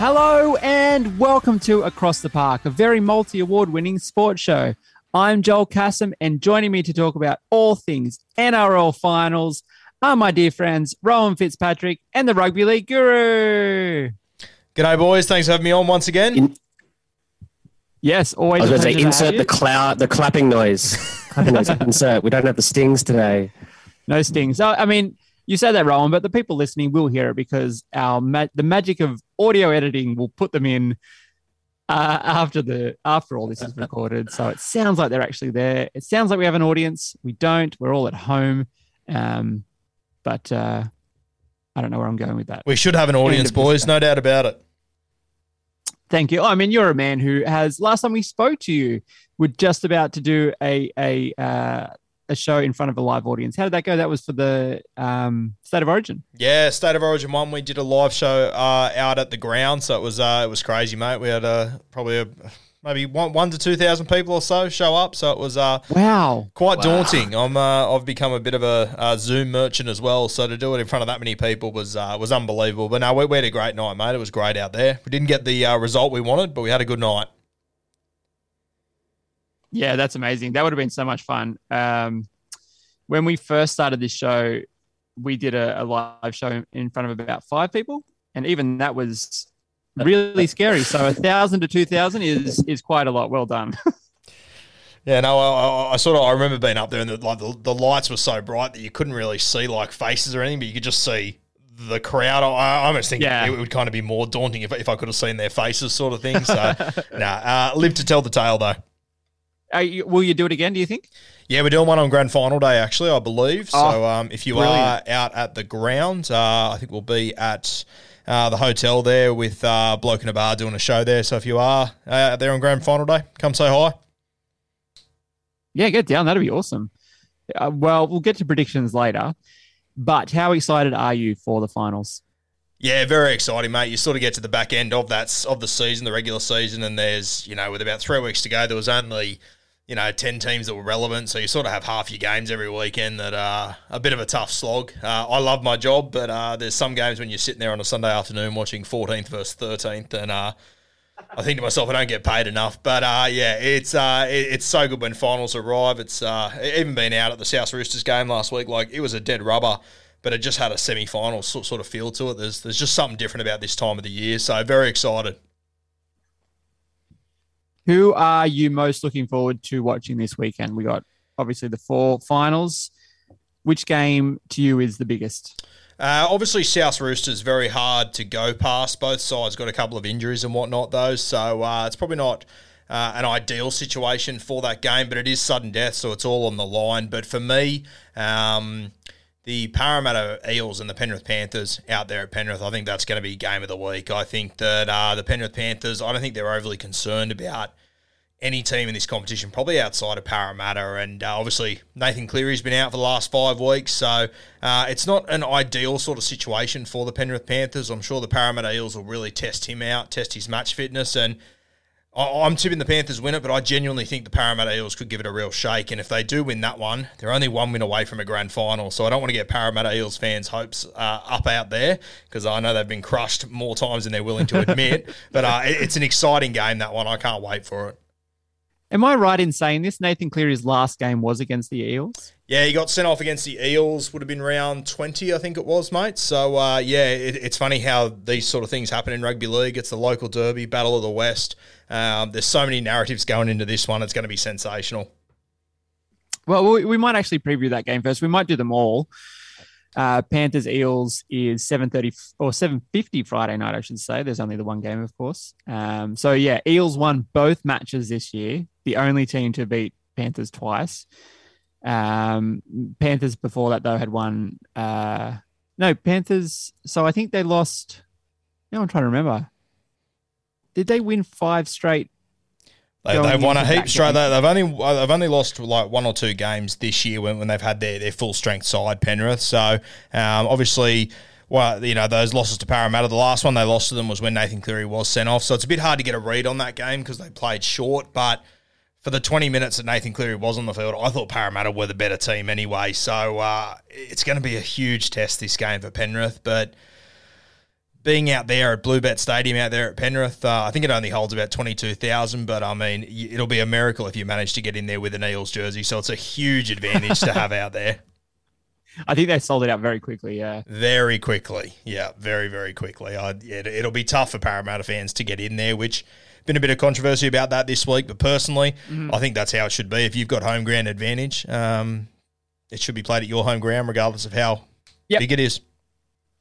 Hello and welcome to Across the Park, a very multi award winning sports show. I'm Joel Cassim, and joining me to talk about all things NRL finals are my dear friends Rowan Fitzpatrick and the Rugby League Guru. G'day, boys. Thanks for having me on once again. In- Yes, always. I was going to say, pleasure to have insert the cloud, the clapping noise. clapping noise. Insert. We don't have the stings today. No stings. I mean, you said that, Rowan, but the people listening will hear it because our ma- the magic of audio editing will put them in uh, after the after all this is recorded. So it sounds like they're actually there. It sounds like we have an audience. We don't. We're all at home. Um, but uh, I don't know where I'm going with that. We should have an audience, boys. No doubt about it. Thank you. I mean, you're a man who has. Last time we spoke to you, we're just about to do a a uh, a show in front of a live audience. How did that go? That was for the um, State of Origin. Yeah, State of Origin one. We did a live show uh, out at the ground, so it was uh, it was crazy, mate. We had uh, probably a, maybe one one to two thousand people or so show up, so it was uh, Wow. quite daunting. I'm uh, I've become a bit of a, uh Zoom merchant as well, so to do it in front of that many people was uh, was unbelievable. But no, we, we had a great night, mate. It was great out there. We didn't get the uh, result we wanted, but we had a good night. Yeah, that's amazing. That would have been so much fun. Um, when we first started this show, we did a, a live show in front of about five people, and even that was really scary. So a thousand to two thousand is is quite a lot. Well done. Yeah, no, I, I, I sort of I remember being up there and the, like the, the lights were so bright that you couldn't really see like faces or anything, but you could just see the crowd. I, I almost think Yeah. it would kind of be more daunting if, if I could have seen their faces, sort of thing. So, nah, uh, live to tell the tale though. Are you, will you do it again? Do you think? Yeah, we're doing one on grand final day, actually, I believe. So, Oh, um, if you brilliant. are out at the ground, uh, I think we'll be at uh, the hotel there with uh, Bloke in a Bar doing a show there. So, if you are uh, out there on grand final day, come say hi. Yeah, get down. That'd be awesome. Uh, well, we'll get to predictions later. But how excited are you for the finals? Yeah, very exciting, mate. You sort of get to the back end of that of the season, the regular season, and there's you know with about three weeks to go, there was only you know ten teams that were relevant, so you sort of have half your games every weekend that are a bit of a tough slog. Uh, I love my job, but uh, there's some games when you're sitting there on a Sunday afternoon watching 14th versus 13th, and uh, I think to myself, I don't get paid enough. But uh, yeah, it's uh, it- it's so good when finals arrive. It's uh, even been out at the South Roosters game last week. Like it was a dead rubber, but it just had a semi-final sort of feel to it. There's there's just something different about this time of the year. So very excited. Who are you most looking forward to watching this weekend? We got obviously the four finals. Which game to you is the biggest? Uh, obviously, South Roosters very hard to go past. Both sides got a couple of injuries and whatnot, though, so uh, it's probably not uh, an ideal situation for that game. But it is sudden death, so it's all on the line. But for me, um, the Parramatta Eels and the Penrith Panthers out there at Penrith. I think that's going to be game of the week. I think that uh, the Penrith Panthers, I don't think they're overly concerned about any team in this competition, probably outside of Parramatta. And uh, obviously, Nathan Cleary's been out for the last five weeks, so uh, it's not an ideal sort of situation for the Penrith Panthers. I'm sure the Parramatta Eels will really test him out, test his match fitness, and I- I'm tipping the Panthers win it, but I genuinely think the Parramatta Eels could give it a real shake. And if they do win that one, they're only one win away from a grand final. So I don't want to get Parramatta Eels fans' hopes uh, up out there because I know they've been crushed more times than they're willing to admit. but uh, it's an exciting game, that one. I can't wait for it. Am I right in saying this? Nathan Cleary's last game was against the Eels. Yeah, he got sent off against the Eels. Would have been round twenty, I think it was, mate. So uh, yeah, it, it's funny how these sort of things happen in rugby league. It's the local derby, battle of the West. Um, there's so many narratives going into this one. It's going to be sensational. Well, we, we might actually preview that game first. We might do them all. Uh, Panthers Eels is seven thirty or seven fifty Friday night, I should say. There's only the one game, of course. Um, so yeah, Eels won both matches this year. The only team to beat Panthers twice. Um, Panthers before that though had won. Uh, no Panthers. So I think they lost. Now I'm trying to remember. Did they win five straight? They, they've won a heap straight. They, they've only they've only lost like one or two games this year when, when they've had their, their full strength side Penrith. So um, obviously, well, you know those losses to Parramatta. The last one they lost to them was when Nathan Cleary was sent off. So it's a bit hard to get a read on that game because they played short. But for the 20 minutes that Nathan Cleary was on the field, I thought Parramatta were the better team anyway. So uh, it's going to be a huge test this game for Penrith, but being out there at Bluebet Stadium out there at Penrith, uh, I think it only holds about 22,000, but I mean, it'll be a miracle if you manage to get in there with an Eels jersey. So it's a huge advantage to have out there I think they sold it out very quickly. Yeah. very quickly. Yeah, very, very quickly. I, it, it'll be tough for Parramatta fans to get in there, which been a bit of controversy about that this week, but personally, I think that's how it should be. If you've got home ground advantage, um, it should be played at your home ground, regardless of how Yep. big it is.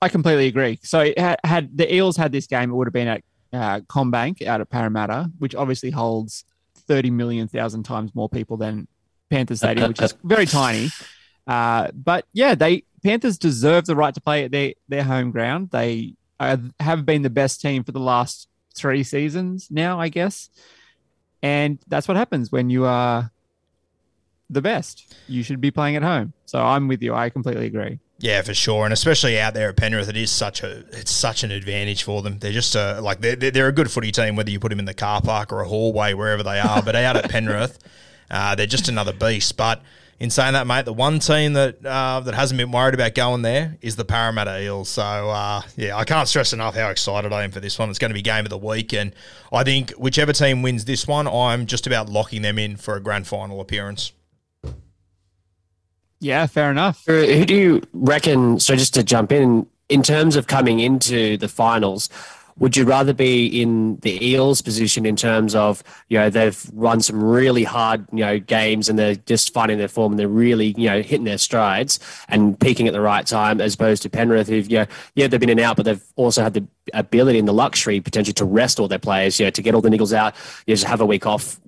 I completely agree. So it had, had the Eels had this game, it would have been at uh, CommBank out of Parramatta, which obviously holds thirty million thousand times more people than Panthers Stadium, which is very tiny. Uh, but yeah, they Panthers deserve the right to play at their their home ground. They uh, have been the best team for the last three seasons now, I guess, and that's what happens when you are the best. You should be playing at home. So I'm with you. I completely agree. Yeah, for sure, and especially out there at Penrith, it is such a it's such an advantage for them. They're just a, like they're, they're a good footy team, whether you put them in the car park or a hallway, wherever they are. But out at Penrith, uh, they're just another beast. But in saying that, mate, the one team that uh, that hasn't been worried about going there is the Parramatta Eels. So uh, yeah, I can't stress enough how excited I am for this one. It's going to be game of the week, and I think whichever team wins this one, I'm just about locking them in for a grand final appearance. Yeah, fair enough. Who do you reckon? So, just to jump in, in terms of coming into the finals, would you rather be in the Eels' position in terms of you know they've run some really hard you know games and they're just finding their form and they're really you know hitting their strides and peaking at the right time, as opposed to Penrith, who've you know, yeah they've been in and out, but they've also had the ability and the luxury potentially to rest all their players, you know, to get all the niggles out, you just have a week off.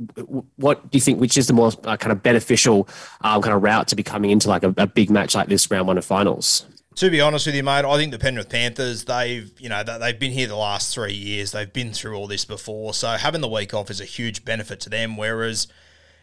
What do you think? Which is the more uh, kind of beneficial um, kind of route to be coming into like a, a big match like this round one of finals? To be honest with you, mate, I think the Penrith Panthers, they've, you know, they- they've been here the last three years. They've been through all this before. So having the week off is a huge benefit to them. Whereas,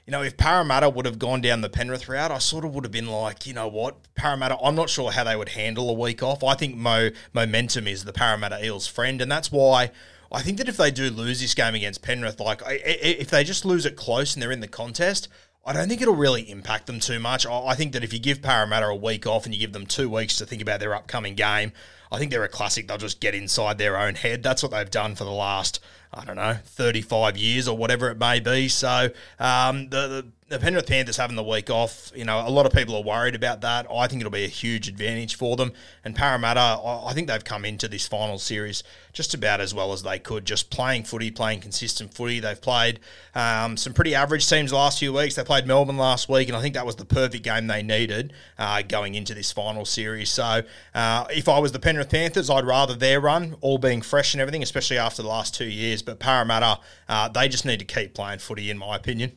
you know, if Parramatta would have gone down the Penrith route, I sort of would have been like, you know what, Parramatta, I'm not sure how they would handle a week off. I think mo- momentum is the Parramatta Eels' friend. And that's why I think that if they do lose this game against Penrith, like, if they just lose it close and they're in the contest, I don't think it'll really impact them too much. I think that if you give Parramatta a week off and you give them two weeks to think about their upcoming game, I think they're a classic. They'll just get inside their own head. That's what they've done for the last, I don't know, 35 years or whatever it may be. So um, the, the, the Penrith Panthers having the week off, you know, a lot of people are worried about that. I think it'll be a huge advantage for them. And Parramatta, I think they've come into this final series just about as well as they could, just playing footy, playing consistent footy. They've played um, some pretty average teams the last few weeks. They played Melbourne last week, and I think that was the perfect game they needed uh, going into this final series. So uh, if I was the Penrith Panthers, I'd rather their run, all being fresh and everything, especially after the last two years. But Parramatta, uh, they just need to keep playing footy, in my opinion.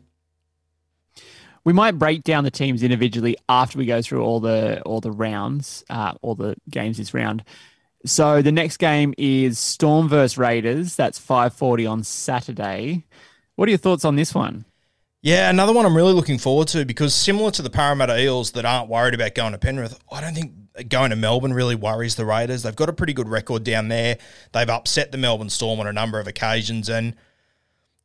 We might break down the teams individually after we go through all the all the rounds, uh, all the games this round. So the next game is Storm versus Raiders. That's 5:40 on Saturday. What are your thoughts on this one? Yeah, another one I'm really looking forward to because similar to the Parramatta Eels that aren't worried about going to Penrith, I don't think going to Melbourne really worries the Raiders. They've got a pretty good record down there. They've upset the Melbourne Storm on a number of occasions and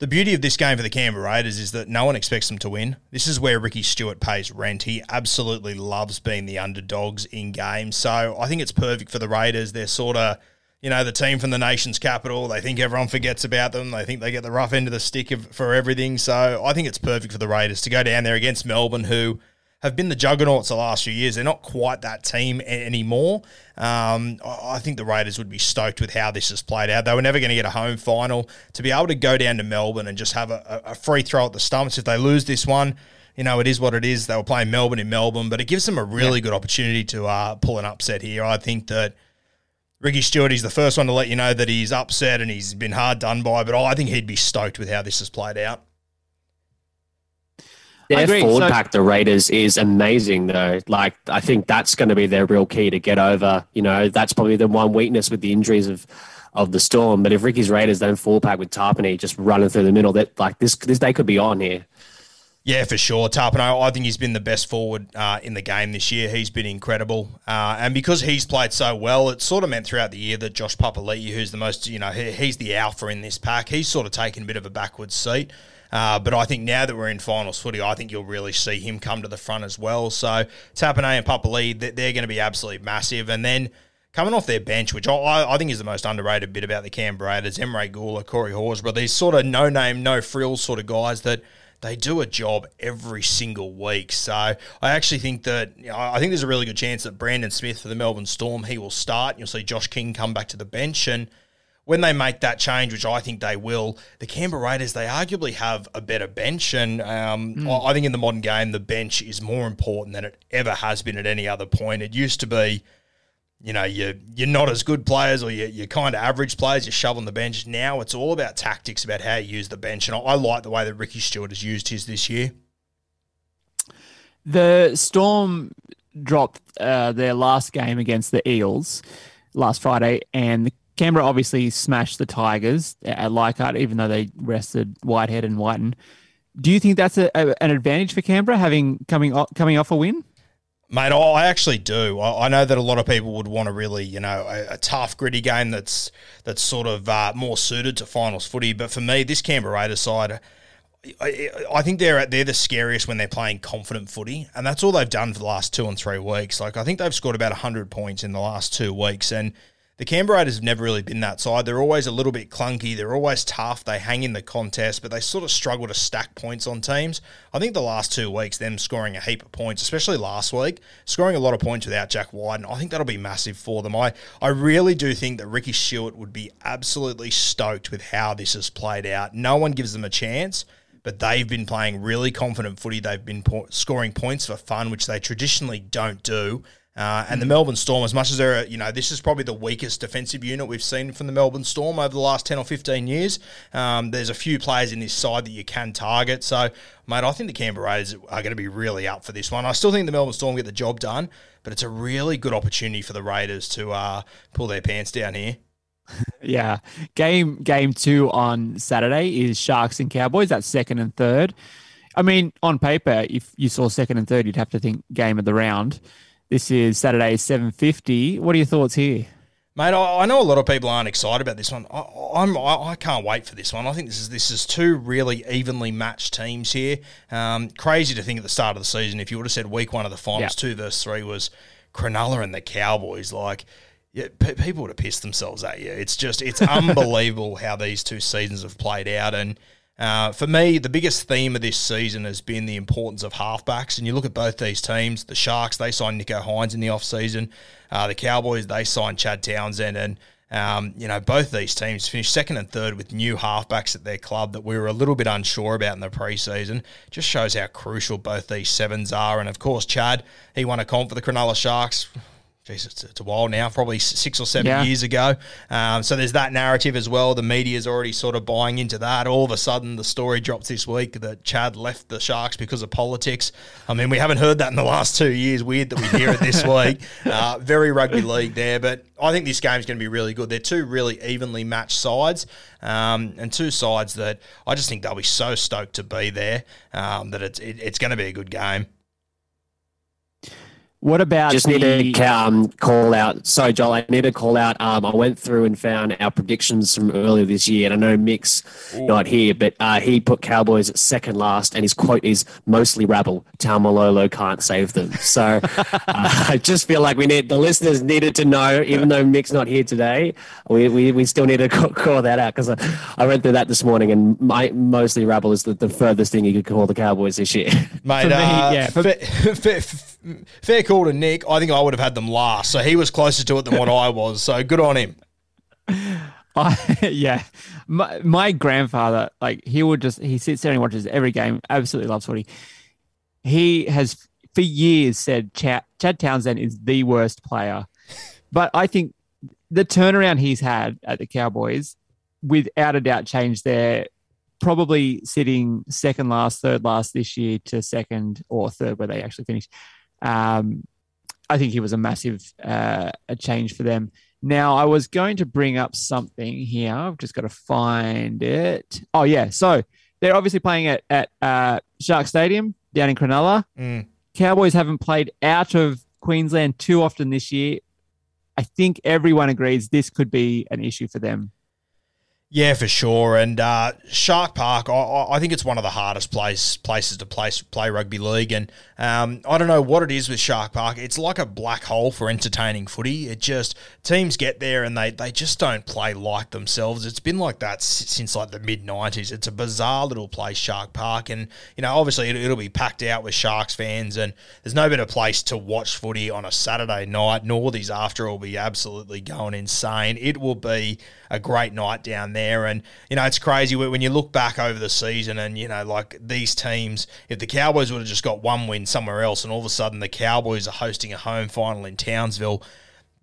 the beauty of this game for the Canberra Raiders is that no one expects them to win. This is where Ricky Stuart pays rent. He absolutely loves being the underdogs in games. So I think it's perfect for the Raiders. They're sort of, you know, the team from the nation's capital. They think everyone forgets about them. They think they get the rough end of the stick for everything. So I think it's perfect for the Raiders to go down there against Melbourne, who – have been the juggernauts the last few years. They're not quite that team anymore. Um, I think the Raiders would be stoked with how this has played out. They were never going to get a home final. To be able to go down to Melbourne and just have a, a free throw at the stumps, if they lose this one, you know, it is what it is. They were playing Melbourne in Melbourne, but it gives them a really yeah. good opportunity to uh, pull an upset here. I think that Ricky Stuart is the first one to let you know that he's upset and he's been hard done by, but I think he'd be stoked with how this has played out. Their forward so, pack, the Raiders, is amazing though. Like I think that's going to be their real key to get over. You know, that's probably the one weakness with the injuries of of the Storm. But if Ricky's Raiders don't full pack with Tapine just running through the middle, that like this this they could be on here. Yeah, for sure. Tapine, I think he's been the best forward uh, in the game this year. He's been incredible. Uh, and because he's played so well, it sort of meant throughout the year that Josh Papali'i, who's the most, you know, he, he's the alpha in this pack, he's sort of taken a bit of a backwards seat. Uh, but I think now that we're in finals footy, I think you'll really see him come to the front as well. So Tapine and Papali'i, they're going to be absolutely massive. And then coming off their bench, which I, I think is the most underrated bit about the Canberra Raiders, Emre Guler, Corey Horsburgh, these sort of no name, no frills sort of guys that they do a job every single week. So I actually think that you know, I think there's a really good chance that Brandon Smith for the Melbourne Storm he will start. You'll see Josh King come back to the bench and when they make that change, which I think they will, the Canberra Raiders, they arguably have a better bench. And um, mm. I think in the modern game, the bench is more important than it ever has been at any other point. It used to be, you know, you're, you're not as good players or you're, you're kind of average players, you're on the bench. Now it's all about tactics, about how you use the bench. And I, I like the way that Ricky Stuart has used his this year. The Storm dropped uh, their last game against the Eels last Friday, and Canberra obviously smashed the Tigers at Leichhardt, even though they rested Whitehead and Wighton. Do you think that's a, a, an advantage for Canberra having coming off, coming off a win? Mate, I actually do. I, know that a lot of people would want a really, you know, a, a tough, gritty game that's that's sort of uh, more suited to finals footy. But for me, this Canberra Raiders side, I, I, think they're they're the scariest when they're playing confident footy, and that's all they've done for the last two and three weeks. Like I think they've scored about hundred points in the last two weeks, and the Canberra Raiders have never really been that side. They're always a little bit clunky. They're always tough. They hang in the contest, but they sort of struggle to stack points on teams. I think the last two weeks, them scoring a heap of points, especially last week, scoring a lot of points without Jack Wighton, I think that'll be massive for them. I, I really do think that Ricky Stuart would be absolutely stoked with how this has played out. No one gives them a chance but they've been playing really confident footy. They've been po- scoring points for fun, which they traditionally don't do. Uh, and the Melbourne Storm, as much as they're, you know, this is probably the weakest defensive unit we've seen from the Melbourne Storm over the last 10 or 15 years. Um, there's a few players in this side that you can target. So, mate, I think the Canberra Raiders are going to be really up for this one. I still think the Melbourne Storm get the job done, but it's a really good opportunity for the Raiders to uh, pull their pants down here. yeah. Game game two on Saturday is Sharks and Cowboys. That's second and third. I mean, on paper, if you saw second and third, you'd have to think game of the round. This is Saturday, 7.50. What are your thoughts here? Mate, I, I know a lot of people aren't excited about this one. I, I'm, I, I can't wait for this one. I think this is this is two really evenly matched teams here. Um, crazy to think at the start of the season, if you would have said week one of the finals, yep. two versus three was Cronulla and the Cowboys. Like, yeah, people would have pissed themselves at you. It's just it's unbelievable how these two seasons have played out, and uh, for me, the biggest theme of this season has been the importance of halfbacks. And you look at both these teams the Sharks, they signed Nicho Hynes in the offseason. Uh, the Cowboys, they signed Chad Townsend. And, um, you know, both these teams finished second and third with new halfbacks at their club that we were a little bit unsure about in the preseason. Just shows how crucial both these sevens are. And, of course, Chad, he won a comp for the Cronulla Sharks geez, it's, it's a while now, probably six or seven Yeah. years ago. Um, so there's that narrative as well. The media's already sort of buying into that. All of a sudden, the story drops this week that Chad left the Sharks because of politics. I mean, we haven't heard that in the last two years. Weird that we hear it this week. Uh, very rugby league there, but I think this game's going to be really good. They're two really evenly matched sides, um, and two sides that I just think they'll be so stoked to be there um, that it's it, it's going to be a good game. What about Just the, need to um, call out. Sorry, Joel. I need to call out. Um, I went through and found our predictions from earlier this year, and I know Mick's not here, but uh, he put Cowboys at second last, and his quote is mostly rabble. Taumalolo can't save them. So uh, I just feel like we need the listeners needed to know, even though Mick's not here today, we, we, we still need to call, call that out because I, I read through that this morning, and my, mostly rabble is the, the furthest thing you could call the Cowboys this year. Mate, For me, uh, yeah, for- fair, fair, fair call to Nick. I think I would have had them last, so he was closer to it than what I was. So good on him. I, yeah, my, my grandfather, like he would just he sits there and watches every game. Absolutely loves footy. He has for years said Chad, Chad Townsend is the worst player, but I think the turnaround he's had at the Cowboys, without a doubt, changed their probably sitting second last, third last this year to second or third where they actually finished. Um, I think he was a massive uh, a change for them. Now, I was going to bring up something here. I've just got to find it. Oh, yeah. So they're obviously playing at, at uh, Shark Stadium down in Cronulla. Mm. Cowboys haven't played out of Queensland too often this year. I think everyone agrees this could be an issue for them. Yeah, for sure. And uh, Shark Park, I- I, think it's one of the hardest place, places to play, play rugby league. And um, I don't know what it is with Shark Park. It's like a black hole for entertaining footy. It just, teams get there and they, they just don't play like themselves. It's been like that since like the mid 90s. It's a bizarre little place, Shark Park. And, you know, obviously it, it'll be packed out with Sharks fans. And there's no better place to watch footy on a Saturday night. Northies after will be absolutely going insane. It will be a great night down there. And, you know, it's crazy when when you look back over the season and, you know, like these teams, if the Cowboys would have just got one win somewhere else and all of a sudden the Cowboys are hosting a home final in Townsville,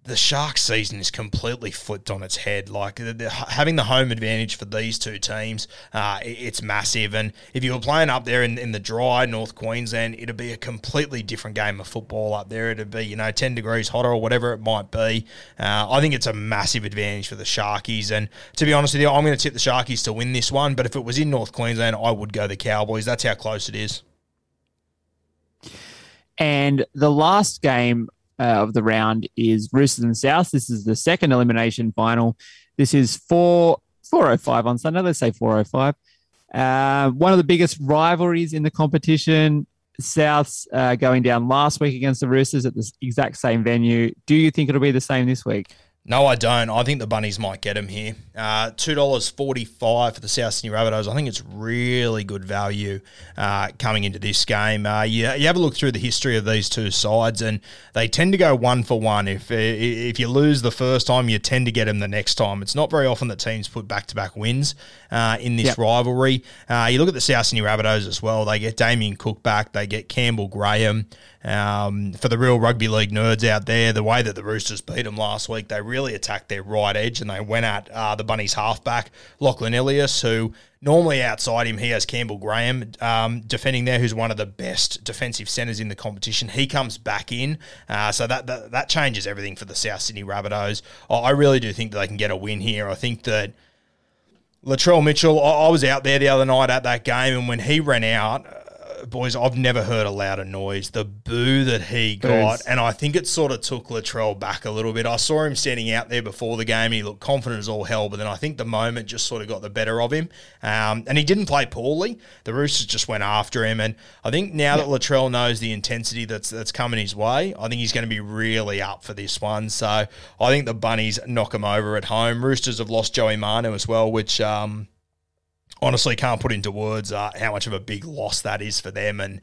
the shark season is completely flipped on its head. Like the, the, having the home advantage for these two teams, uh, it- it's massive. And if you were playing up there in, in the dry North Queensland, it'd be a completely different game of football up there. It'd be you know ten degrees hotter or whatever it might be. Uh, I think it's a massive advantage for the Sharkies. And to be honest with you, I'm going to tip the Sharkies to win this one. But if it was in North Queensland, I would go the Cowboys. That's how close it is. And the last game uh, of the round is Roosters and South. This is the second elimination final. This is four four oh five on Sunday. Let's say four oh five. Uh, one of the biggest rivalries in the competition. Souths uh, going down last week against the Roosters at the exact same venue. Do you think it'll be the same this week? No, I don't. I think the Bunnies might get him here. Uh, Two dollars forty-five for the South Sydney Rabbitohs. I think it's really good value uh, coming into this game. Uh, you, you have a look through the history of these two sides, and they tend to go one for one. If if you lose the first time, you tend to get them the next time. It's not very often that teams put back-to-back wins uh, in this Yep. rivalry. Uh, you look at the South Sydney Rabbitohs as well. They get Damien Cook back. They get Campbell Graham. Um, for the real rugby league nerds out there, the way that the Roosters beat them last week, they really attacked their right edge and they went at uh, the Bunnies halfback, Lachlan Ilias, who normally outside him, he has Campbell Graham um, defending there, who's one of the best defensive centres in the competition. He comes back in, uh, so that, that that changes everything for the South Sydney Rabbitohs. I really do think that they can get a win here. I think that Latrell Mitchell, I, was out there the other night at that game, and when he ran out, boys, I've never heard a louder noise. The boo that he got, Boos. and I think it sort of took Latrell back a little bit. I saw him standing out there before the game. He looked confident as all hell, but then I think the moment just sort of got the better of him. Um, and he didn't play poorly. The Roosters just went after him, and I think now that Latrell knows the intensity that's that's coming his way, I think he's going to be really up for this one. So I think the Bunnies knock him over at home. Roosters have lost Joey Manu as well, which. Um, honestly can't put into words uh, how much of a big loss that is for them. And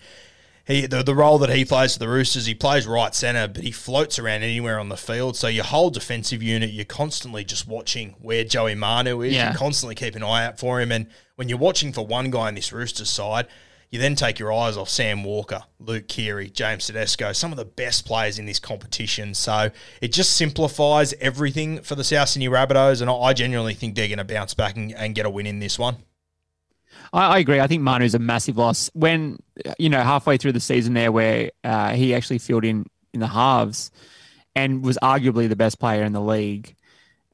he the, the role that he plays for the Roosters, he plays right centre, but he floats around anywhere on the field. So your whole defensive unit, you're constantly just watching where Joey Manu is. Yeah. You constantly keep an eye out for him. And when you're watching for one guy in this Roosters side, You then take your eyes off Sam Walker, Luke Keary, James Tedesco, some of the best players in this competition. So it just simplifies everything for the South Sydney Rabbitohs, and I genuinely think they're going to bounce back and, and get a win in this one. I, I, agree. I think Manu's a massive loss. When you know halfway through the season there, where uh, he actually filled in in the halves and was arguably the best player in the league.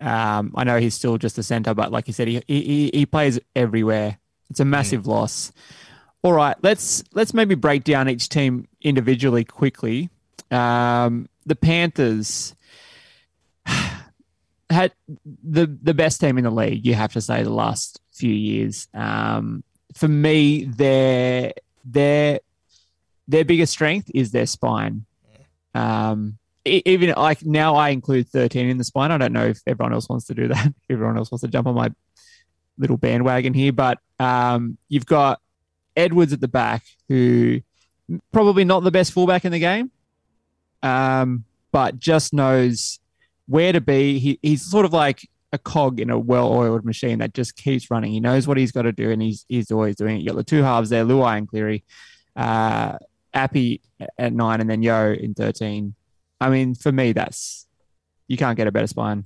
Um, I know he's still just a centre, but like you said, he he, he plays everywhere. It's a massive mm. loss. All right, let's let's maybe break down each team individually quickly. Um, the Panthers had the the best team in the league. You have to say the last few years. Um, for me, their their their biggest strength is their spine. Um, even like now, I include thirteen in the spine. I don't know if everyone else wants to do that. If everyone else wants to jump on my little bandwagon here, but um, you've got Edwards at the back, who probably not the best fullback in the game, um, but just knows where to be. He, he's sort of like a cog in a well-oiled machine that just keeps running. He knows what he's got to do, and he's he's always doing it. You got the two halves there, Luai and Cleary, uh, Api at nine, and then Yeo in thirteen. I mean, for me, that's you can't get a better spine.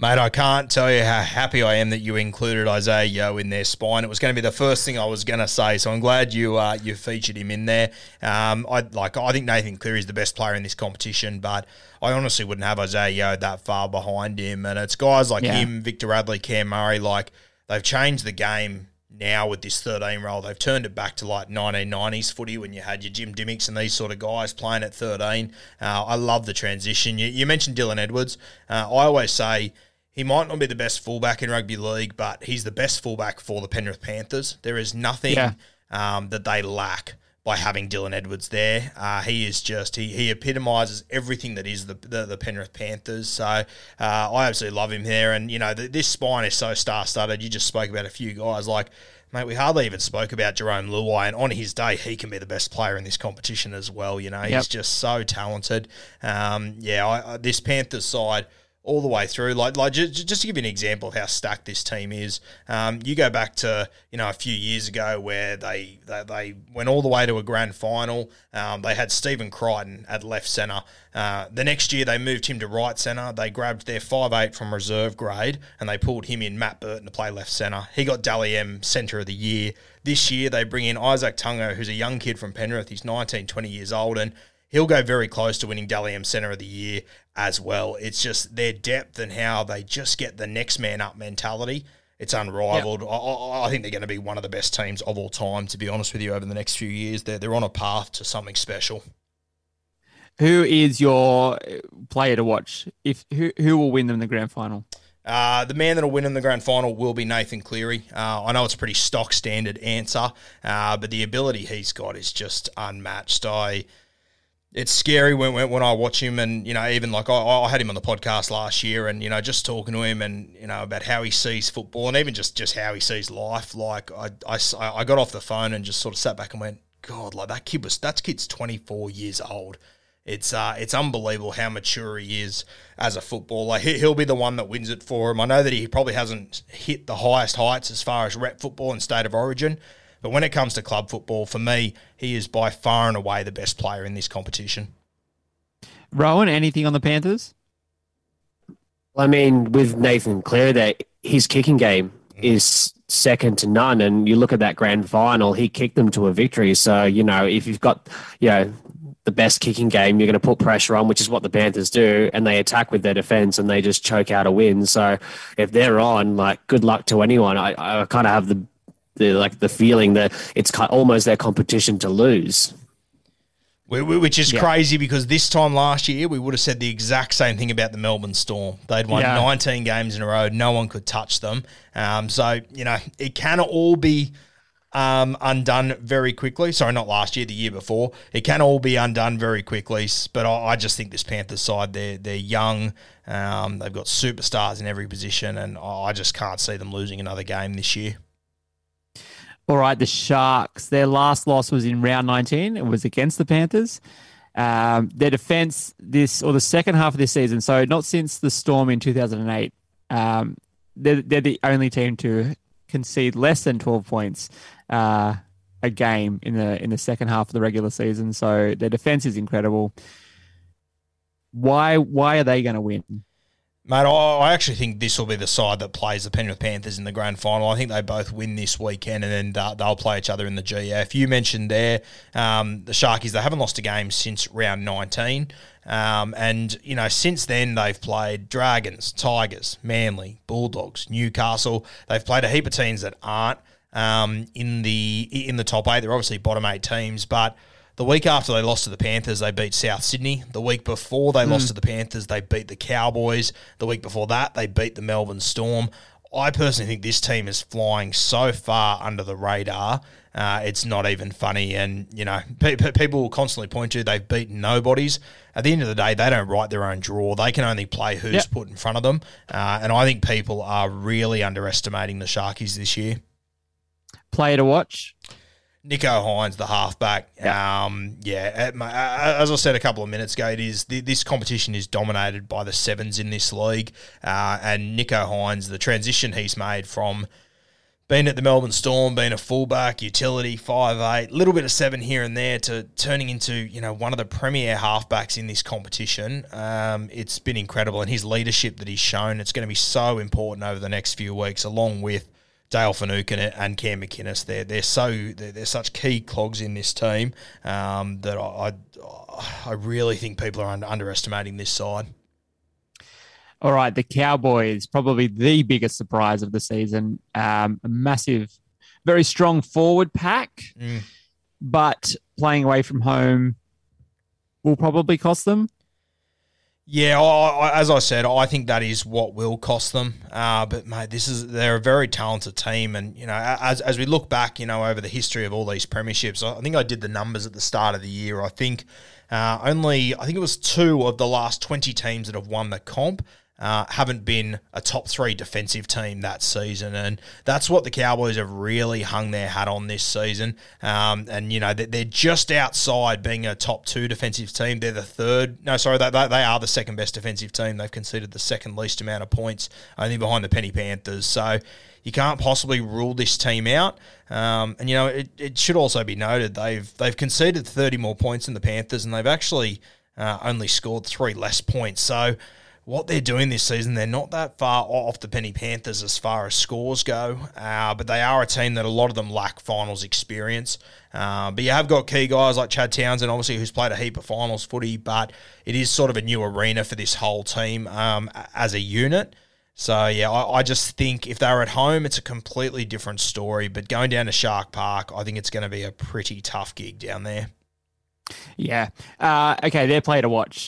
Mate, I can't tell you how happy I am that you included Isaiah Yeo in their spine. It was going to be the first thing I was going to say, so I'm glad you uh, you featured him in there. Um, I like I think Nathan Cleary is the best player in this competition, but I honestly wouldn't have Isaiah Yeo that far behind him. And it's guys like yeah. him, Victor Radley, Cam Murray, like they've changed the game now with this 13 role. They've turned it back to like 1990s footy when you had your Jim Dymocks and these sort of guys playing at 13. Uh, I love the transition. You, you mentioned Dylan Edwards. Uh, I always say he might not be the best fullback in rugby league, but he's the best fullback for the Penrith Panthers. There is nothing yeah. um, that they lack by having Dylan Edwards there. Uh, he is just he he epitomises everything that is the the, the Penrith Panthers. So uh, I absolutely love him there. And you know the, this spine is so star studded. You just spoke about a few guys like. Mate, we hardly even spoke about Jerome Luai, and on his day, he can be the best player in this competition as well. You know, yep. he's just so talented. Um, yeah, I, I, this Panthers side, all the way through. Like, like just, to give you an example of how stacked this team is, um, you go back to you know a few years ago where they they, they went all the way to a grand final. Um, they had Stephen Crichton at left centre. Uh, the next year they moved him to right centre. They grabbed their five eight from reserve grade and they pulled him in Matt Burton to play left centre. He got Dally M centre of the year. This year they bring in Izack Tago, who's a young kid from Penrith. He's 19, 20 years old and he'll go very close to winning Dally M Centre of the Year as well. It's just their depth and how they just get the next man up mentality. It's unrivaled. Yep. I, I, think they're going to be one of the best teams of all time, to be honest with you, over the next few years. They're, they're on a path to something special. Who is your player to watch? If who, who will win them the grand final? Uh, the man that'll win in the grand final will be Nathan Cleary. Uh, I know it's a pretty stock standard answer, uh, but the ability he's got is just unmatched. I it's scary when, when, when I watch him, and you know, even like I, I, had him on the podcast last year, and you know, just talking to him, and you know, about how he sees football, and even just just how he sees life. Like I, I, I got off the phone and just sort of sat back and went, God, like that kid was that kid's twenty four years old. It's uh, it's unbelievable how mature he is as a footballer. He, he'll be the one that wins it for him. I know that he probably hasn't hit the highest heights as far as rep football and state of origin, but when it comes to club football, for me, he is by far and away the best player in this competition. Rowan, anything on the Panthers? I mean, with Nathan Cleary, that his kicking game mm. is second to none. And you look at that grand final, he kicked them to a victory. So, you know, if you've got, you know, the best kicking game, you're going to put pressure on, which is what the Panthers do, and they attack with their defense and they just choke out a win. So if they're on, like, good luck to anyone. I, I kind of have the the like the feeling that it's almost their competition to lose. Which is yeah. crazy because this time last year we would have said the exact same thing about the Melbourne Storm. They'd won yeah. 19 games in a row, no one could touch them. Um, so you know it can all be um, undone very quickly. Sorry, not last year, the year before. It can all be undone very quickly. But I, I just think this Panthers side, they're they're young. Um, they've got superstars in every position, and I just can't see them losing another game this year. All right, the Sharks. Their last loss was in round 19. It was against the Panthers. Um, their defense this or the second half of this season, so not since the Storm in 2008, um, they're, they're the only team to concede less than 12 points uh, a game in the in the second half of the regular season. So their defense is incredible. Why why are they going to win? Mate, I actually think this will be the side that plays the Penrith Panthers in the grand final. I think they both win this weekend and then they'll play each other in the GF. You mentioned there um, the Sharkies, they haven't lost a game since round 19. Um, and, you know, since then they've played Dragons, Tigers, Manly, Bulldogs, Newcastle. They've played a heap of teams that aren't um, in the in the top eight. They're obviously bottom eight teams, but – the week after they lost to the Panthers, they beat South Sydney. The week before they mm. lost to the Panthers, they beat the Cowboys. The week before that, they beat the Melbourne Storm. I personally think this team is flying so far under the radar. Uh, it's not even funny. And, you know, pe- pe- people will constantly point to they've beaten nobodies. At the end of the day, they don't write their own draw. They can only play who's yep. put in front of them. Uh, and I think people are really underestimating the Sharkies this year. Player to watch? Nicho Hynes, the halfback. Yeah. Um, yeah, as I said a couple of minutes ago, it is this competition is dominated by the sevens in this league, uh, and Nicho Hynes, the transition he's made from being at the Melbourne Storm, being a fullback, utility, five eight, little bit of seven here and there, to turning into you know one of the premier halfbacks in this competition. Um, it's been incredible, and his leadership that he's shown, it's going to be so important over the next few weeks, along with Dale Finucane and Cam McInnes. They're they're so they're, they're such key clogs in this team um, that I, I, I really think people are under, underestimating this side. All right, the Cowboys probably the biggest surprise of the season. Um, a massive, very strong forward pack, mm. but playing away from home will probably cost them. Yeah, I, I, as I said, I think that is what will cost them. Uh, but mate, this is they're a very talented team, and you know, as as we look back, you know, over the history of all these premierships, I think I did the numbers at the start of the year. I think uh, only I think it was two of the last twenty teams that have won the comp uh, haven't been a top three defensive team that season. And that's what the Cowboys have really hung their hat on this season. Um, and, you know, they're just outside being a top two defensive team. They're the third. No, sorry, they, they are the second best defensive team. They've conceded the second least amount of points, only behind the Penny Panthers. So you can't possibly rule this team out. Um, and, you know, it, it should also be noted they've, they've conceded 30 more points than the Panthers, and they've actually uh, only scored three less points. So, what they're doing this season, they're not that far off the Penny Panthers as far as scores go, uh, but they are a team that a lot of them lack finals experience. Uh, but you have got key guys like Chad Townsend, obviously, who's played a heap of finals footy, but it is sort of a new arena for this whole team um, as a unit. So, yeah, I, I, just think if they're at home, it's a completely different story. But going down to Shark Park, I think it's going to be a pretty tough gig down there. Yeah. Uh, okay, they're play to watch.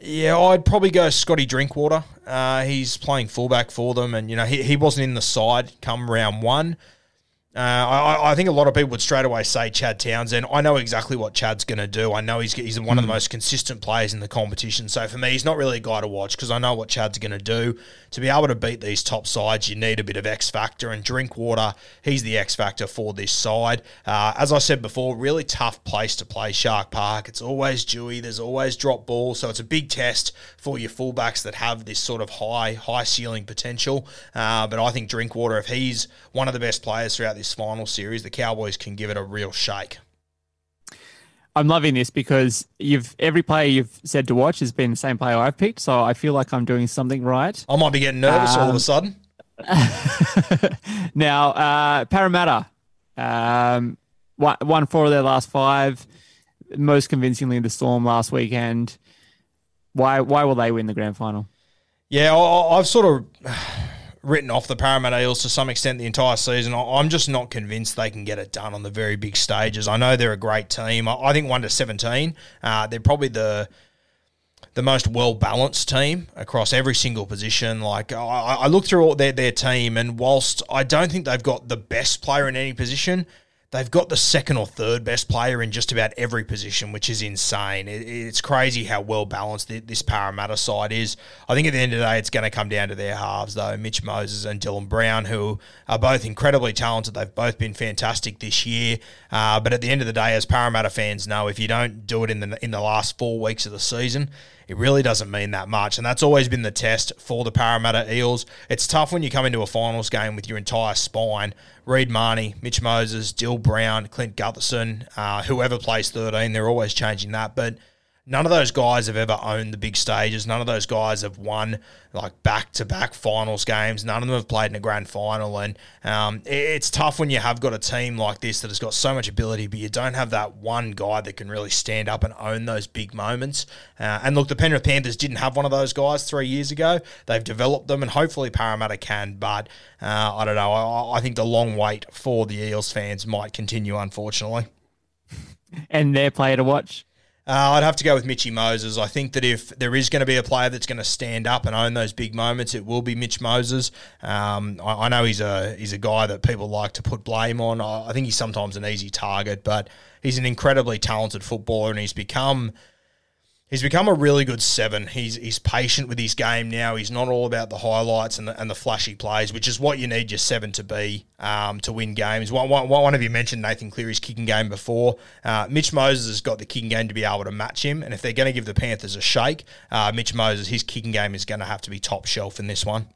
Yeah, I'd probably go Scotty Drinkwater. Uh, he's playing fullback for them, and you know he, he wasn't in the side come round one. Uh, I, I, think a lot of people would straight away say Chad Townsend. I know exactly what Chad's going to do. I know he's, he's one of the hmm. most consistent players in the competition. So for me, he's not really a guy to watch because I know what Chad's going to do. To be able to beat these top sides, you need a bit of X factor. And Drinkwater, he's the X factor for this side. Uh, as I said before, really tough place to play Shark Park. It's always dewy. There's always drop ball. So it's a big test for your fullbacks that have this sort of high high ceiling potential. Uh, but I think Drinkwater, if he's one of the best players throughout this final series, the Cowboys can give it a real shake. I'm loving this because you've every player you've said to watch has been the same player I've picked, so I feel like I'm doing something right. I might be getting nervous um, all of a um, sudden. now, uh, Parramatta um, won four of their last five, most convincingly the Storm last weekend. Why? Why will they win the grand final? Yeah, I've sort of written off the Parramatta Eels to some extent the entire season. I'm just not convinced they can get it done on the very big stages. I know they're a great team. I think one to seventeen, uh, they're probably the the most well balanced team across every single position. Like I, I look through all their their team, and whilst I don't think they've got the best player in any position, they've got the second or third best player in just about every position, which is insane. It, it's crazy how well balanced this Parramatta side is. I think at the end of the day, it's going to come down to their halves, though. Mitch Moses and Dylan Brown, who are both incredibly talented. They've both been fantastic this year. Uh, but at the end of the day, as Parramatta fans know, if you don't do it in the in the last four weeks of the season, it really doesn't mean that much. And that's always been the test for the Parramatta Eels. It's tough when you come into a finals game with your entire spine Reed Mahoney, Mitch Moses, Dill Brown, Clint Gutherson, uh, whoever plays 13, they're always changing that. But none of those guys have ever owned the big stages. None of those guys have won like back to back finals games. None of them have played in a grand final. And um, it's tough when you have got a team like this that has got so much ability, but you don't have that one guy that can really stand up and own those big moments. Uh, and look, the Penrith Panthers didn't have one of those guys three years ago. They've developed them, and hopefully Parramatta can. But uh, I don't know. I, I think the long wait for the Eels fans might continue, unfortunately. And their player to watch? Uh, I'd have to go with Mitchy Moses. I think that if there is going to be a player that's going to stand up and own those big moments, it will be Mitch Moses. Um, I, I, know he's a he's a guy that people like to put blame on. I, I think he's sometimes an easy target, but he's an incredibly talented footballer, and he's become He's become a really good seven. He's he's patient with his game now. He's not all about the highlights and the, and the flashy plays, which is what you need your seven to be um, to win games. One, one, one of you mentioned Nathan Cleary's kicking game before. Uh, Mitch Moses has got the kicking game to be able to match him, and if they're going to give the Panthers a shake, uh, Mitch Moses, his kicking game is going to have to be top shelf in this one.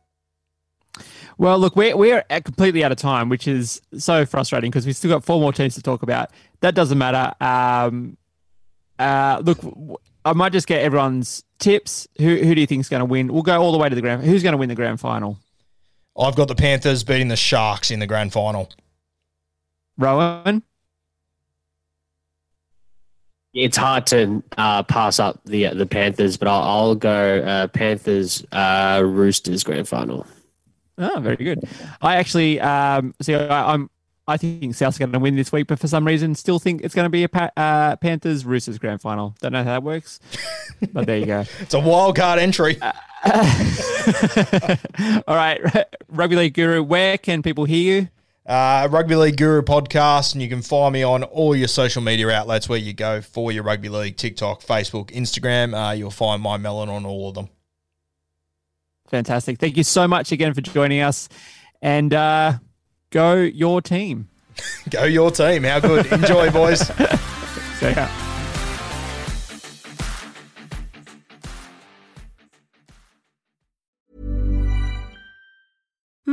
Well, look, we're, we're completely out of time, which is so frustrating because we've still got four more teams to talk about. That doesn't matter. Um, uh, look, I might just get everyone's tips. Who who do you think is going to win? We'll go all the way to the grand. Who's going to win the grand final? I've got the Panthers beating the Sharks in the grand final. Rowan. It's hard to uh, pass up the the Panthers, but I'll, I'll go uh, Panthers uh, Roosters grand final. Oh, very good. I actually um, see. I, I'm I think Souths going to win this week, but for some reason, still think it's going to be a pa- uh, Panthers Roosters grand final. Don't know how that works, but there you go. it's a wild card entry. Uh, all right, Rugby League Guru, where can people hear you? Uh, Rugby League Guru podcast, and you can find me on all your social media outlets where you go for your rugby league TikTok, Facebook, Instagram. Uh, you'll find my melon on all of them. Fantastic. Thank you so much again for joining us. And uh, Go your team. Go your team. How good. Enjoy, boys. See ya.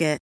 It.